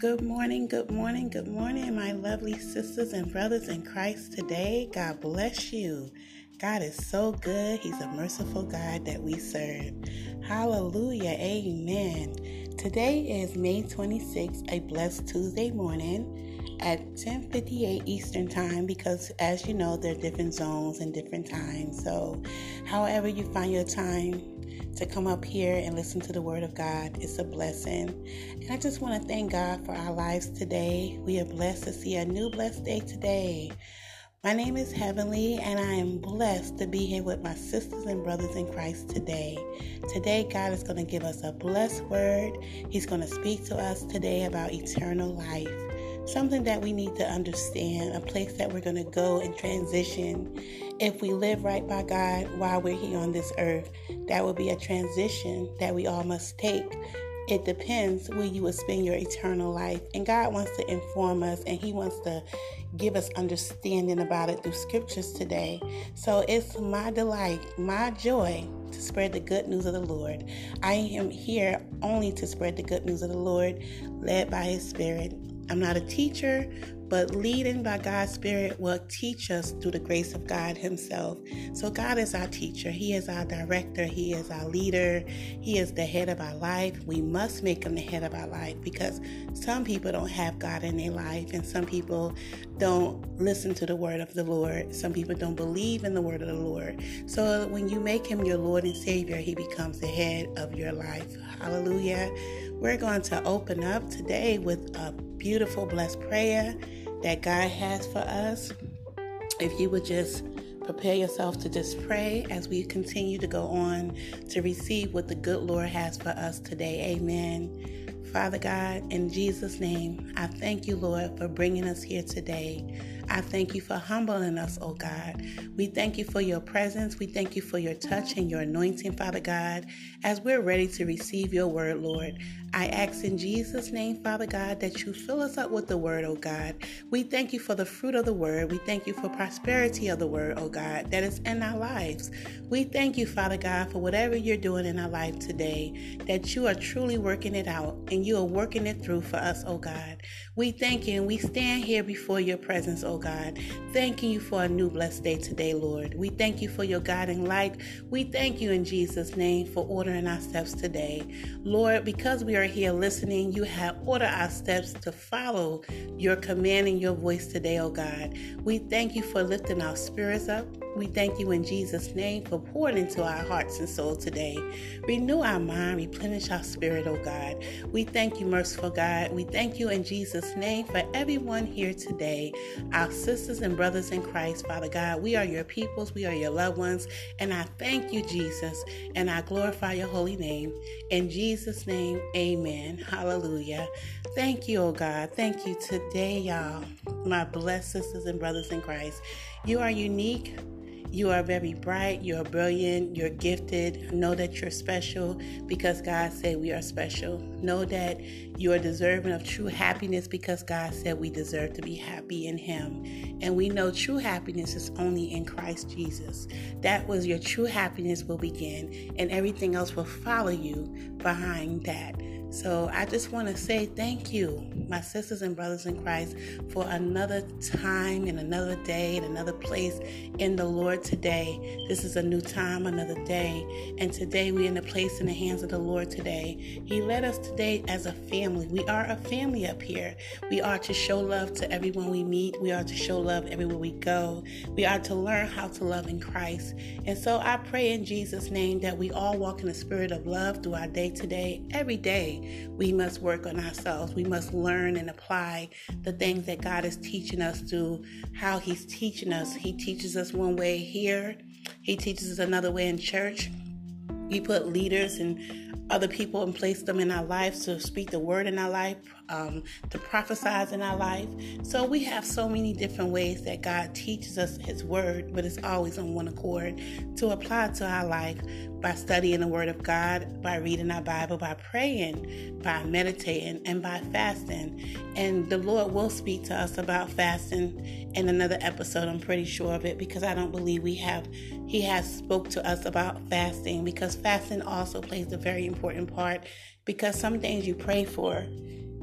Good morning, good morning, good morning, my lovely sisters and brothers in Christ today. God bless you. God is so good. He's a merciful God that we serve. Hallelujah. Amen. Today is May 26th, a blessed Tuesday morning at 10:58 Eastern Time because as you know, there are different zones and different times. So, however you find your time, to come up here and listen to the Word of God. It's a blessing. And I just want to thank God for our lives today. We are blessed to see a new blessed day today. My name is Heavenly, and I am blessed to be here with my sisters and brothers in Christ today. Today, God is going to give us a blessed word. He's going to speak to us today about eternal life something that we need to understand, a place that we're going to go and transition. If we live right by God while we're here on this earth, that will be a transition that we all must take. It depends where you will spend your eternal life. And God wants to inform us and He wants to give us understanding about it through scriptures today. So it's my delight, my joy to spread the good news of the Lord. I am here only to spread the good news of the Lord, led by His Spirit. I'm not a teacher, but leading by God's Spirit will teach us through the grace of God Himself. So, God is our teacher, He is our director, He is our leader, He is the head of our life. We must make Him the head of our life because some people don't have God in their life, and some people don't listen to the word of the Lord. Some people don't believe in the word of the Lord. So, when you make Him your Lord and Savior, He becomes the head of your life. Hallelujah. We're going to open up today with a beautiful, blessed prayer that God has for us. If you would just prepare yourself to just pray as we continue to go on to receive what the good Lord has for us today. Amen. Father God, in Jesus' name, I thank you, Lord, for bringing us here today. I thank you for humbling us, oh God. We thank you for your presence. We thank you for your touch and your anointing, Father God, as we're ready to receive your word, Lord. I ask in Jesus' name, Father God, that you fill us up with the word, oh God. We thank you for the fruit of the word. We thank you for prosperity of the word, oh God, that is in our lives. We thank you, Father God, for whatever you're doing in our life today, that you are truly working it out and you are working it through for us, oh God. We thank you and we stand here before your presence, oh God, thanking you for a new blessed day today, Lord. We thank you for your guiding light. We thank you in Jesus' name for ordering our steps today. Lord, because we are here listening, you have ordered our steps to follow your command and your voice today, oh God. We thank you for lifting our spirits up. We thank you in Jesus' name for pouring into our hearts and soul today. Renew our mind, replenish our spirit, oh God. We thank you, merciful God. We thank you in Jesus' name for everyone here today, our sisters and brothers in Christ, Father God. We are your peoples, we are your loved ones, and I thank you, Jesus, and I glorify your holy name. In Jesus' name, amen. Hallelujah. Thank you, oh God. Thank you today, y'all, my blessed sisters and brothers in Christ. You are unique. You are very bright, you're brilliant, you're gifted. Know that you're special because God said we are special. Know that you are deserving of true happiness because God said we deserve to be happy in Him. And we know true happiness is only in Christ Jesus. That was your true happiness will begin, and everything else will follow you behind that. So I just want to say thank you, my sisters and brothers in Christ, for another time and another day and another place in the Lord today. This is a new time, another day. And today we're in a place in the hands of the Lord today. He led us today as a family. We are a family up here. We are to show love to everyone we meet. We are to show love everywhere we go. We are to learn how to love in Christ. And so I pray in Jesus' name that we all walk in the spirit of love through our day today, every day we must work on ourselves. We must learn and apply the things that God is teaching us to how He's teaching us. He teaches us one way here, He teaches us another way in church. He put leaders and other people and place them in our lives to speak the word in our life, um, to prophesize in our life. So we have so many different ways that God teaches us His word, but it's always on one accord to apply to our life by studying the Word of God, by reading our Bible, by praying, by meditating, and by fasting. And the Lord will speak to us about fasting in another episode. I'm pretty sure of it because I don't believe we have. He has spoke to us about fasting because fasting also plays a very important part because some things you pray for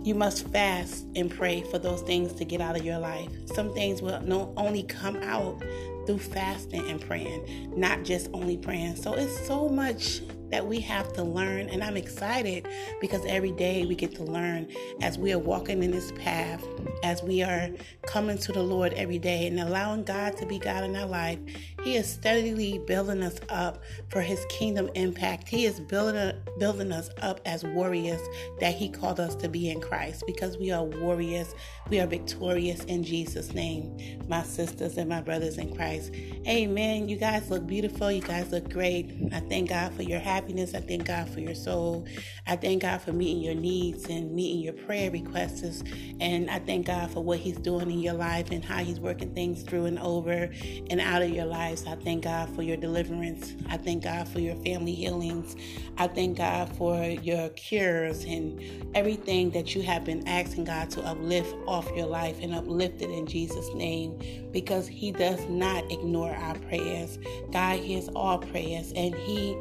you must fast and pray for those things to get out of your life. Some things will not only come out through fasting and praying, not just only praying. So it's so much that we have to learn. And I'm excited because every day we get to learn as we are walking in this path, as we are coming to the Lord every day and allowing God to be God in our life. He is steadily building us up for His kingdom impact. He is building, building us up as warriors that He called us to be in Christ because we are warriors. We are victorious in Jesus' name, my sisters and my brothers in Christ. Amen. You guys look beautiful. You guys look great. I thank God for your happiness happiness. I thank God for your soul. I thank God for meeting your needs and meeting your prayer requests. And I thank God for what He's doing in your life and how He's working things through and over and out of your lives. I thank God for your deliverance. I thank God for your family healings. I thank God for your cures and everything that you have been asking God to uplift off your life and uplift it in Jesus' name because He does not ignore our prayers. God hears all prayers and He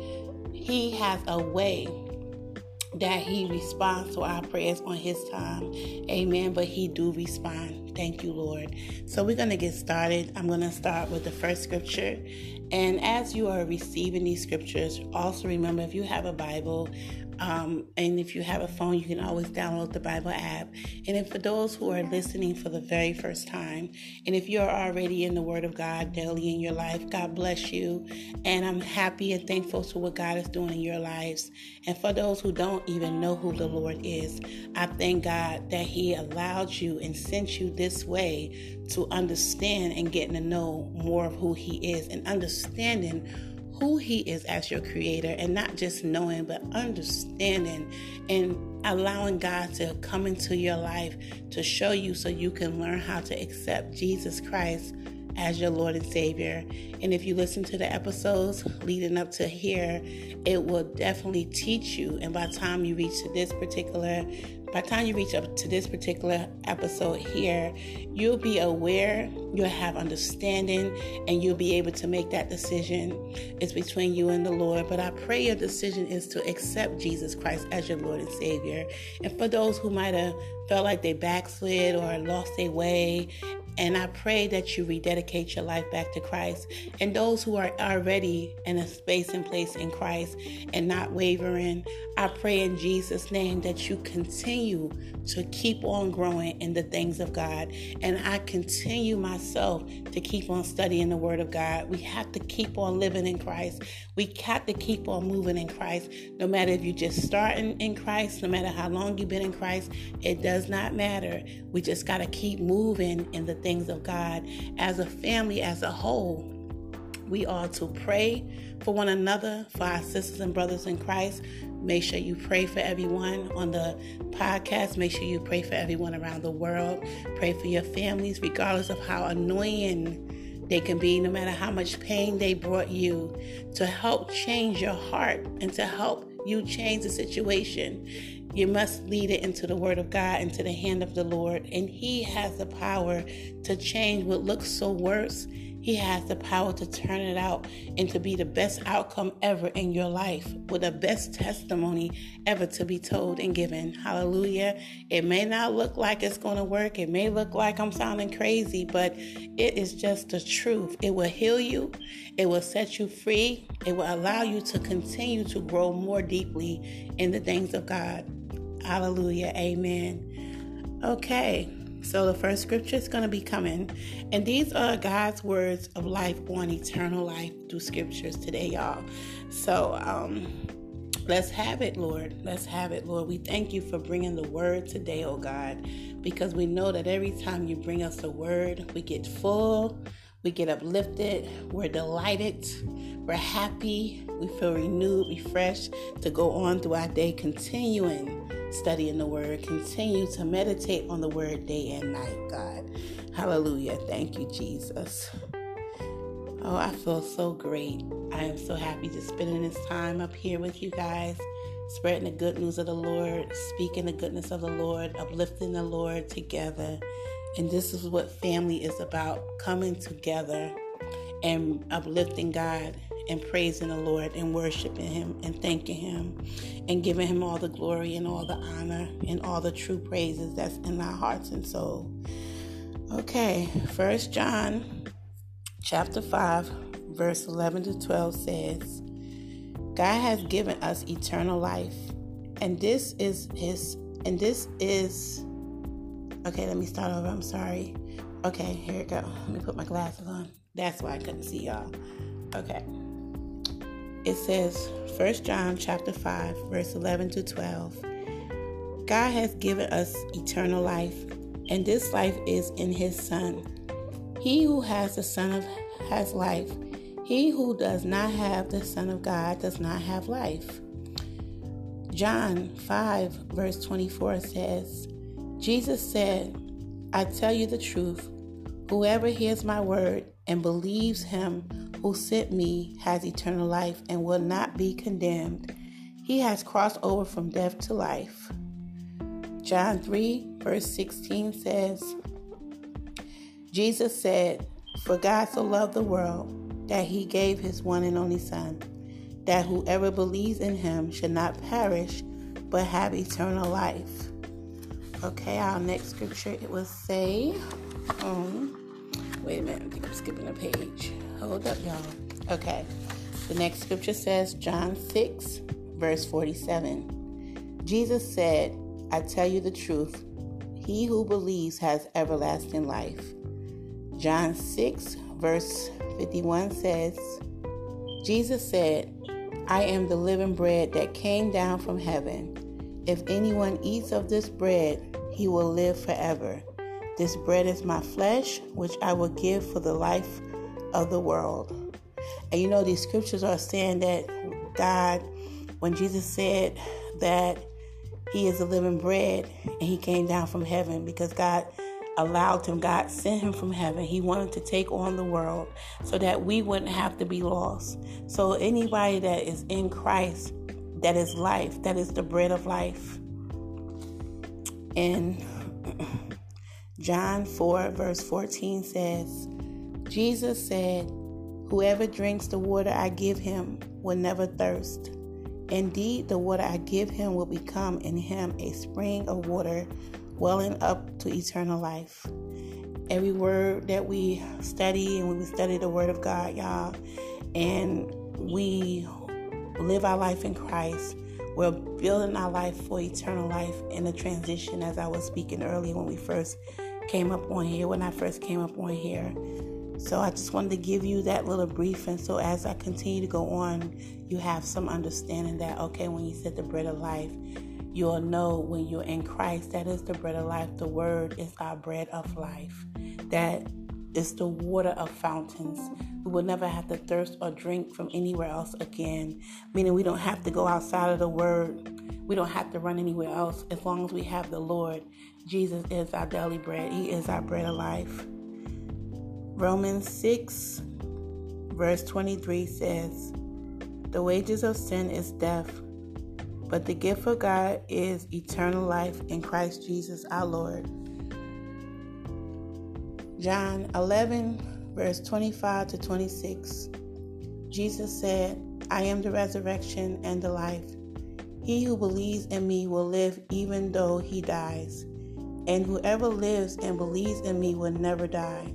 he has a way that he responds to our prayers on his time. Amen. But he do respond. Thank you, Lord. So we're going to get started. I'm going to start with the first scripture. And as you are receiving these scriptures, also remember if you have a Bible, um, and if you have a phone, you can always download the Bible app. And for those who are listening for the very first time, and if you're already in the Word of God daily in your life, God bless you. And I'm happy and thankful to what God is doing in your lives. And for those who don't even know who the Lord is, I thank God that He allowed you and sent you this way to understand and getting to know more of who He is and understanding who He is as your creator and not just knowing, but understanding and allowing God to come into your life to show you so you can learn how to accept Jesus Christ as your Lord and Savior. And if you listen to the episodes leading up to here, it will definitely teach you. And by the time you reach to this particular by the time you reach up to this particular episode here, you'll be aware, you'll have understanding, and you'll be able to make that decision. It's between you and the Lord. But I pray your decision is to accept Jesus Christ as your Lord and Savior. And for those who might have felt like they backslid or lost their way and I pray that you rededicate your life back to Christ. And those who are already in a space and place in Christ and not wavering, I pray in Jesus' name that you continue to keep on growing in the things of God. And I continue myself to keep on studying the Word of God. We have to keep on living in Christ. We have to keep on moving in Christ. No matter if you're just starting in Christ, no matter how long you've been in Christ, it does not matter. We just got to keep moving in the things of God. As a family, as a whole, we are to pray for one another, for our sisters and brothers in Christ. Make sure you pray for everyone on the podcast. Make sure you pray for everyone around the world. Pray for your families, regardless of how annoying they can be, no matter how much pain they brought you, to help change your heart and to help you change the situation. You must lead it into the Word of God, into the hand of the Lord. And He has the power to change what looks so worse. He has the power to turn it out and to be the best outcome ever in your life with the best testimony ever to be told and given. Hallelujah. It may not look like it's going to work. It may look like I'm sounding crazy, but it is just the truth. It will heal you, it will set you free, it will allow you to continue to grow more deeply in the things of God. Hallelujah. Amen. Okay. So the first scripture is going to be coming. And these are God's words of life on eternal life through scriptures today, y'all. So um, let's have it, Lord. Let's have it, Lord. We thank you for bringing the word today, oh God, because we know that every time you bring us the word, we get full, we get uplifted, we're delighted, we're happy, we feel renewed, refreshed to go on through our day, continuing studying the word. Continue to meditate on the word day and night, God. Hallelujah. Thank you, Jesus. Oh, I feel so great. I am so happy to spending this time up here with you guys, spreading the good news of the Lord, speaking the goodness of the Lord, uplifting the Lord together. And this is what family is about coming together and uplifting God and praising the Lord and worshiping Him and thanking Him and giving Him all the glory and all the honor and all the true praises that's in our hearts and soul. Okay, First John chapter 5, verse 11 to 12 says, God has given us eternal life, and this is His, and this is, okay, let me start over. I'm sorry. Okay, here it go. Let me put my glasses on. That's why I couldn't see y'all. Okay. It says, 1 John chapter 5, verse 11 to 12. God has given us eternal life, and this life is in his Son. He who has the Son of has life. He who does not have the Son of God does not have life. John 5, verse 24 says, Jesus said, I tell you the truth. Whoever hears my word and believes him who sent me has eternal life and will not be condemned. He has crossed over from death to life. John 3, verse 16 says, Jesus said, For God so loved the world that he gave his one and only Son, that whoever believes in him should not perish but have eternal life. Okay, our next scripture it will say, um, wait a minute, I think I'm skipping a page. Hold up, y'all. Okay, the next scripture says, John 6, verse 47. Jesus said, I tell you the truth, he who believes has everlasting life. John 6, verse 51 says, Jesus said, I am the living bread that came down from heaven. If anyone eats of this bread, he will live forever. This bread is my flesh, which I will give for the life of the world. And you know, these scriptures are saying that God, when Jesus said that He is the living bread and He came down from heaven because God allowed him, God sent him from heaven. He wanted to take on the world so that we wouldn't have to be lost. So, anybody that is in Christ, that is life, that is the bread of life. And John 4, verse 14 says, Jesus said, Whoever drinks the water I give him will never thirst. Indeed, the water I give him will become in him a spring of water welling up to eternal life. Every word that we study and we study the Word of God, y'all, and we live our life in Christ, we're building our life for eternal life in the transition, as I was speaking earlier when we first came up on here, when I first came up on here. So I just wanted to give you that little briefing. So as I continue to go on, you have some understanding that, okay, when you said the bread of life, you'll know when you're in Christ, that is the bread of life. The word is our bread of life. That is the water of fountains. We will never have to thirst or drink from anywhere else again. Meaning we don't have to go outside of the word. We don't have to run anywhere else as long as we have the Lord. Jesus is our daily bread. He is our bread of life. Romans 6, verse 23 says, The wages of sin is death, but the gift of God is eternal life in Christ Jesus our Lord. John 11, verse 25 to 26. Jesus said, I am the resurrection and the life. He who believes in me will live even though he dies, and whoever lives and believes in me will never die.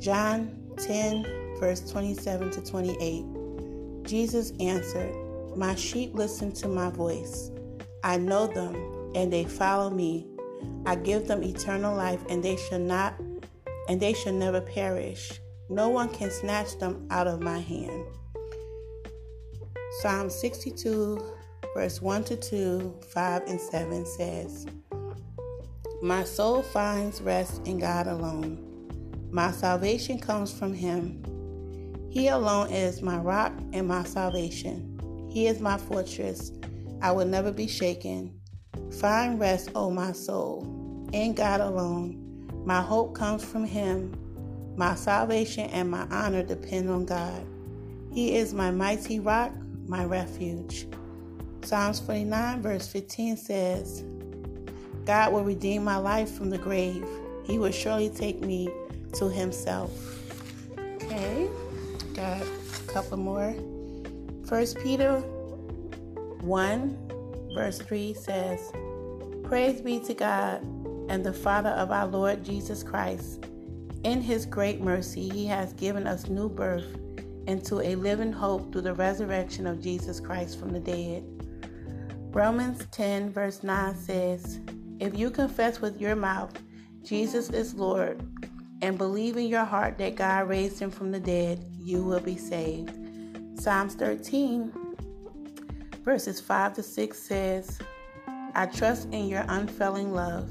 John 10, verse 27 to 28. Jesus answered, My sheep listen to my voice. I know them, and they follow me. I give them eternal life, and they shall not and they shall never perish. No one can snatch them out of my hand. Psalm 62, verse 1 to 2, 5 and 7 says, My soul finds rest in God alone. My salvation comes from him. He alone is my rock and my salvation. He is my fortress. I will never be shaken. Find rest, O my soul, in God alone. My hope comes from him. My salvation and my honor depend on God. He is my mighty rock, my refuge. Psalms 49, verse 15 says, God will redeem my life from the grave. He will surely take me to himself. Okay, got a couple more. First Peter 1, verse 3 says, Praise be to God and the Father of our Lord Jesus Christ. In his great mercy, he has given us new birth into a living hope through the resurrection of Jesus Christ from the dead. Romans 10, verse 9 says, If you confess with your mouth Jesus is Lord and believe in your heart that God raised him from the dead, you will be saved. Psalms 13, verses 5 to 6 says, I trust in your unfailing love.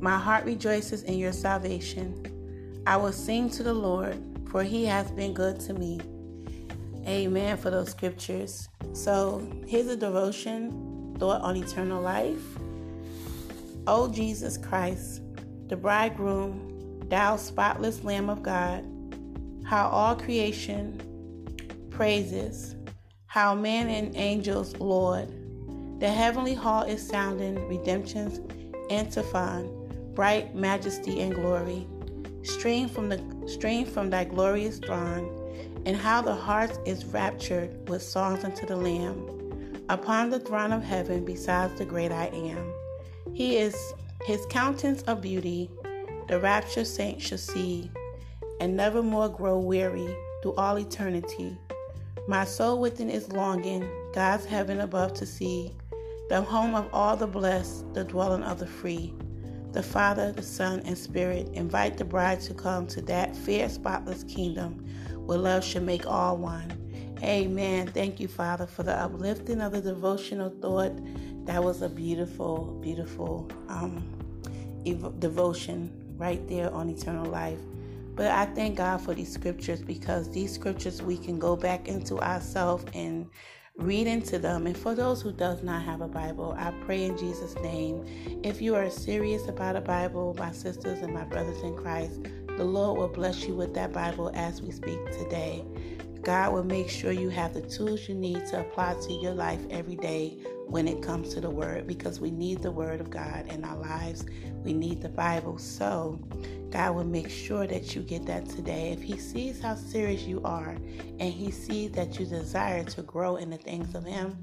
My heart rejoices in your salvation. I will sing to the Lord, for he has been good to me. Amen for those scriptures. So here's a devotion thought on eternal life. O Jesus Christ, the bridegroom, thou spotless Lamb of God, how all creation praises, how man and angels laud. The heavenly hall is sounding redemption's antiphon, bright majesty and glory stream from the stream from thy glorious throne, and how the heart is raptured with songs unto the Lamb. Upon the throne of heaven, besides the great I am, He is His countenance of beauty. The raptured saints shall see, and never more grow weary through all eternity. My soul within is longing God's heaven above to see, the home of all the blessed, the dwelling of the free. The Father, the Son, and Spirit invite the bride to come to that fair, spotless kingdom where love shall make all one. Amen. Thank you, Father, for the uplifting of the devotional thought. That was a beautiful, beautiful um, ev- devotion right there on eternal life. But I thank God for these scriptures because these scriptures we can go back into ourselves and read into them. And for those who does not have a Bible, I pray in Jesus' name, if you are serious about a Bible, my sisters and my brothers in Christ, the Lord will bless you with that Bible as we speak today. God will make sure you have the tools you need to apply to your life every day when it comes to the Word because we need the Word of God in our lives. We need the Bible. So, God will make sure that you get that today. If He sees how serious you are and He sees that you desire to grow in the things of Him,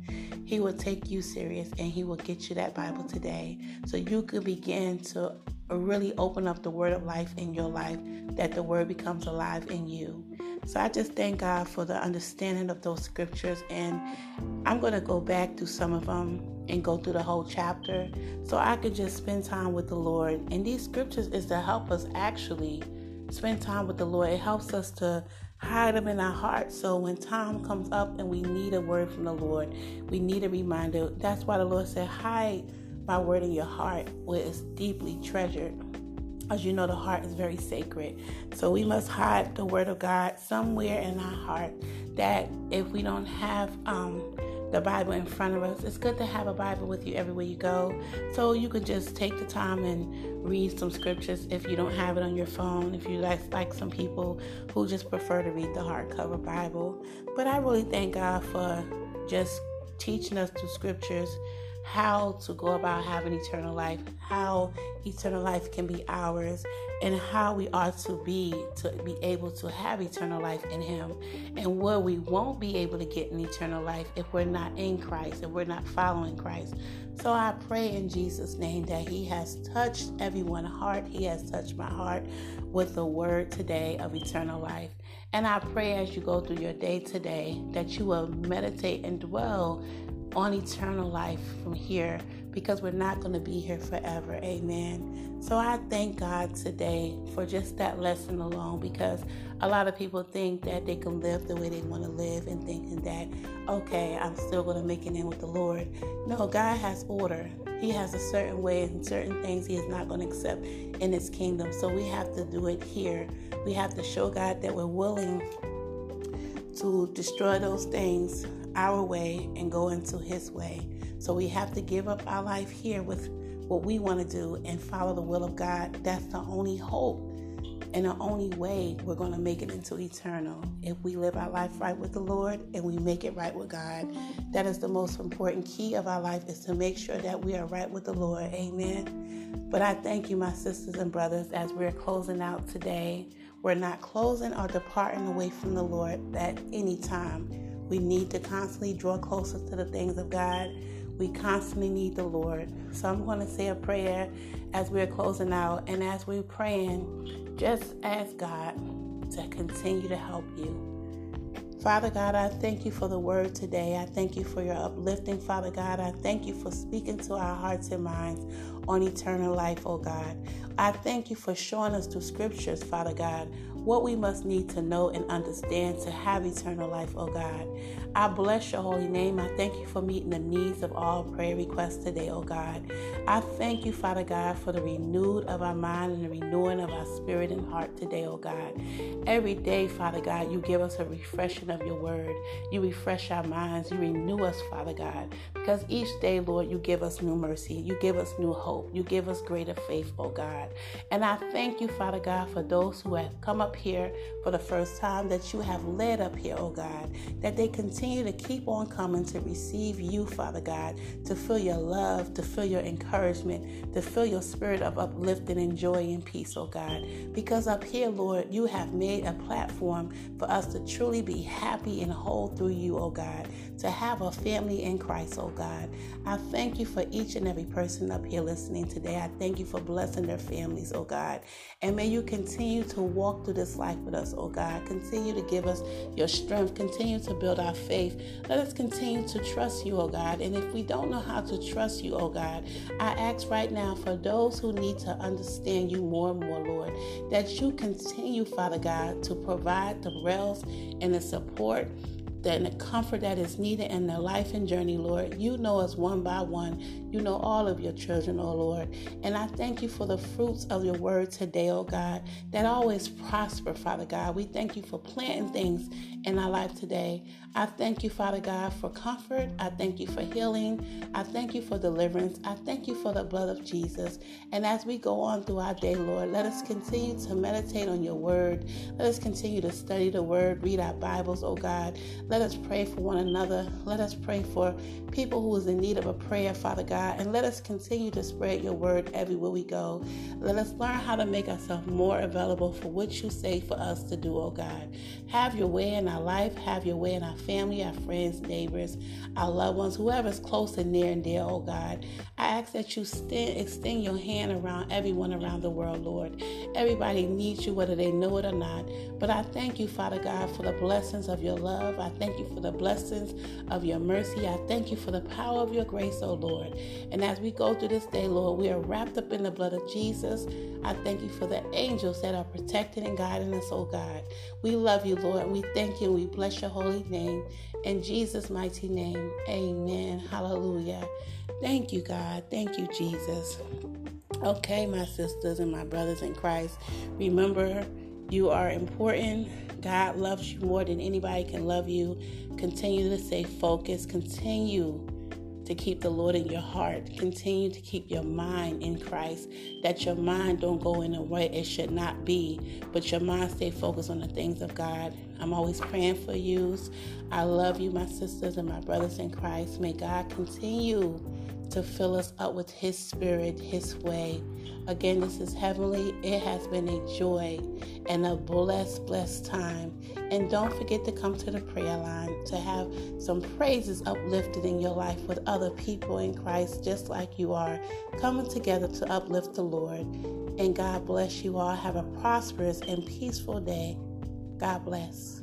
He will take you serious and He will get you that Bible today so you can begin to really open up the Word of life in your life, that the Word becomes alive in you. So I just thank God for the understanding of those scriptures. And I'm going to go back through some of them and go through the whole chapter so I could just spend time with the Lord. And these scriptures is to help us actually spend time with the Lord. It helps us to hide them in our hearts. So when time comes up and we need a word from the Lord, we need a reminder. That's why the Lord said, hide my word in your heart where it's deeply treasured as you know, the heart is very sacred. So we must hide the word of God somewhere in our heart that if we don't have um, the Bible in front of us, it's good to have a Bible with you everywhere you go. So you can just take the time and read some scriptures if you don't have it on your phone, if you like, like some people who just prefer to read the hardcover Bible. But I really thank God for just teaching us through scriptures how to go about having eternal life, how eternal life can be ours, and how we are to be to be able to have eternal life in Him, and what we won't be able to get in eternal life if we're not in Christ, if we're not following Christ. So I pray in Jesus' name that He has touched everyone's heart. He has touched my heart with the word today of eternal life. And I pray as you go through your day today that you will meditate and dwell on eternal life from here because we're not going to be here forever. Amen. So I thank God today for just that lesson alone because a lot of people think that they can live the way they want to live and thinking that, okay, I'm still going to make it in with the Lord. No, God has order. He has a certain way and certain things He is not going to accept in His kingdom. So we have to do it here. We have to show God that we're willing to destroy those things our way and go into His way. So we have to give up our life here with what we want to do and follow the will of God. That's the only hope and the only way we're going to make it into eternal. If we live our life right with the Lord and we make it right with God, that is the most important key of our life is to make sure that we are right with the Lord. Amen. But I thank you, my sisters and brothers, as we're closing out today We're not closing or departing away from the Lord at any time. We need to constantly draw closer to the things of God. We constantly need the Lord. So I'm going to say a prayer as we're closing out. And as we're praying, just ask God to continue to help you. Father God, I thank you for the word today. I thank you for your uplifting, Father God. I thank you for speaking to our hearts and minds on eternal life, oh God. I thank you for showing us through scriptures, Father God, what we must need to know and understand to have eternal life, oh God. I bless your holy name. I thank you for meeting the needs of all prayer requests today, oh God. I thank you, Father God, for the renewed of our mind and the renewing of our spirit and heart today, oh God. Every day, Father God, you give us a refreshing of your word. You refresh our minds. You renew us, Father God. Because each day, Lord, you give us new mercy. You give us new hope. You give us greater faith, oh God. And I thank you, Father God, for those who have come up here for the first time that you have led up here, oh God, that they continue to keep on coming to receive you, Father God, to feel your love, to feel your encouragement, to feel your spirit of uplifting and joy and peace, oh God. Because up here, Lord, you have made a platform for us to truly be happy and whole through you, oh God, to have a family in Christ, oh God. I thank you for each and every person up here listening today. I thank you for blessing their families, oh God. And may you continue to walk through this life with us, oh God. Continue to give us your strength. Continue to build our faith. Let us continue to trust you, oh God. And if we don't know how to trust you, oh God, I ask right now for those who need to understand you more and more, Lord, that you continue, Father God, to provide the rails and the support and the comfort that is needed in their life and journey, Lord. You know us one by one. You know all of your children, oh Lord. And I thank you for the fruits of your word today, oh God, that always prosper, Father God. We thank you for planting things in our life today. I thank you, Father God, for comfort. I thank you for healing. I thank you for deliverance. I thank you for the blood of Jesus. And as we go on through our day, Lord, let us continue to meditate on your word. Let us continue to study the word, read our Bibles, oh God. Let us pray for one another. Let us pray for people who is in need of a prayer, Father God. And let us continue to spread your word everywhere we go. Let us learn how to make ourselves more available for what you say for us to do, oh God. Have your way in our life. Have your way in our family, our friends, neighbors, our loved ones, whoever's close and near and dear, oh God. Ask that you stand, extend your hand around everyone around the world, Lord. Everybody needs you, whether they know it or not. But I thank you, Father God, for the blessings of your love. I thank you for the blessings of your mercy. I thank you for the power of your grace, oh Lord. And as we go through this day, Lord, we are wrapped up in the blood of Jesus. I thank you for the angels that are protecting and guiding us, oh God. We love you, Lord. We thank you we bless your holy name. In Jesus' mighty name, amen. Hallelujah. Thank you, God. Thank you, Jesus. Okay, my sisters and my brothers in Christ, remember you are important. God loves you more than anybody can love you. Continue to stay focused. Continue to keep the Lord in your heart. Continue to keep your mind in Christ. That your mind don't go in a way it should not be, but your mind stay focused on the things of God. I'm always praying for you. I love you, my sisters and my brothers in Christ. May God continue to fill us up with His Spirit, His way. Again, this is heavenly. It has been a joy and a blessed, blessed time. And don't forget to come to the prayer line to have some praises uplifted in your life with other people in Christ, just like you are, coming together to uplift the Lord. And God bless you all. Have a prosperous and peaceful day. God bless.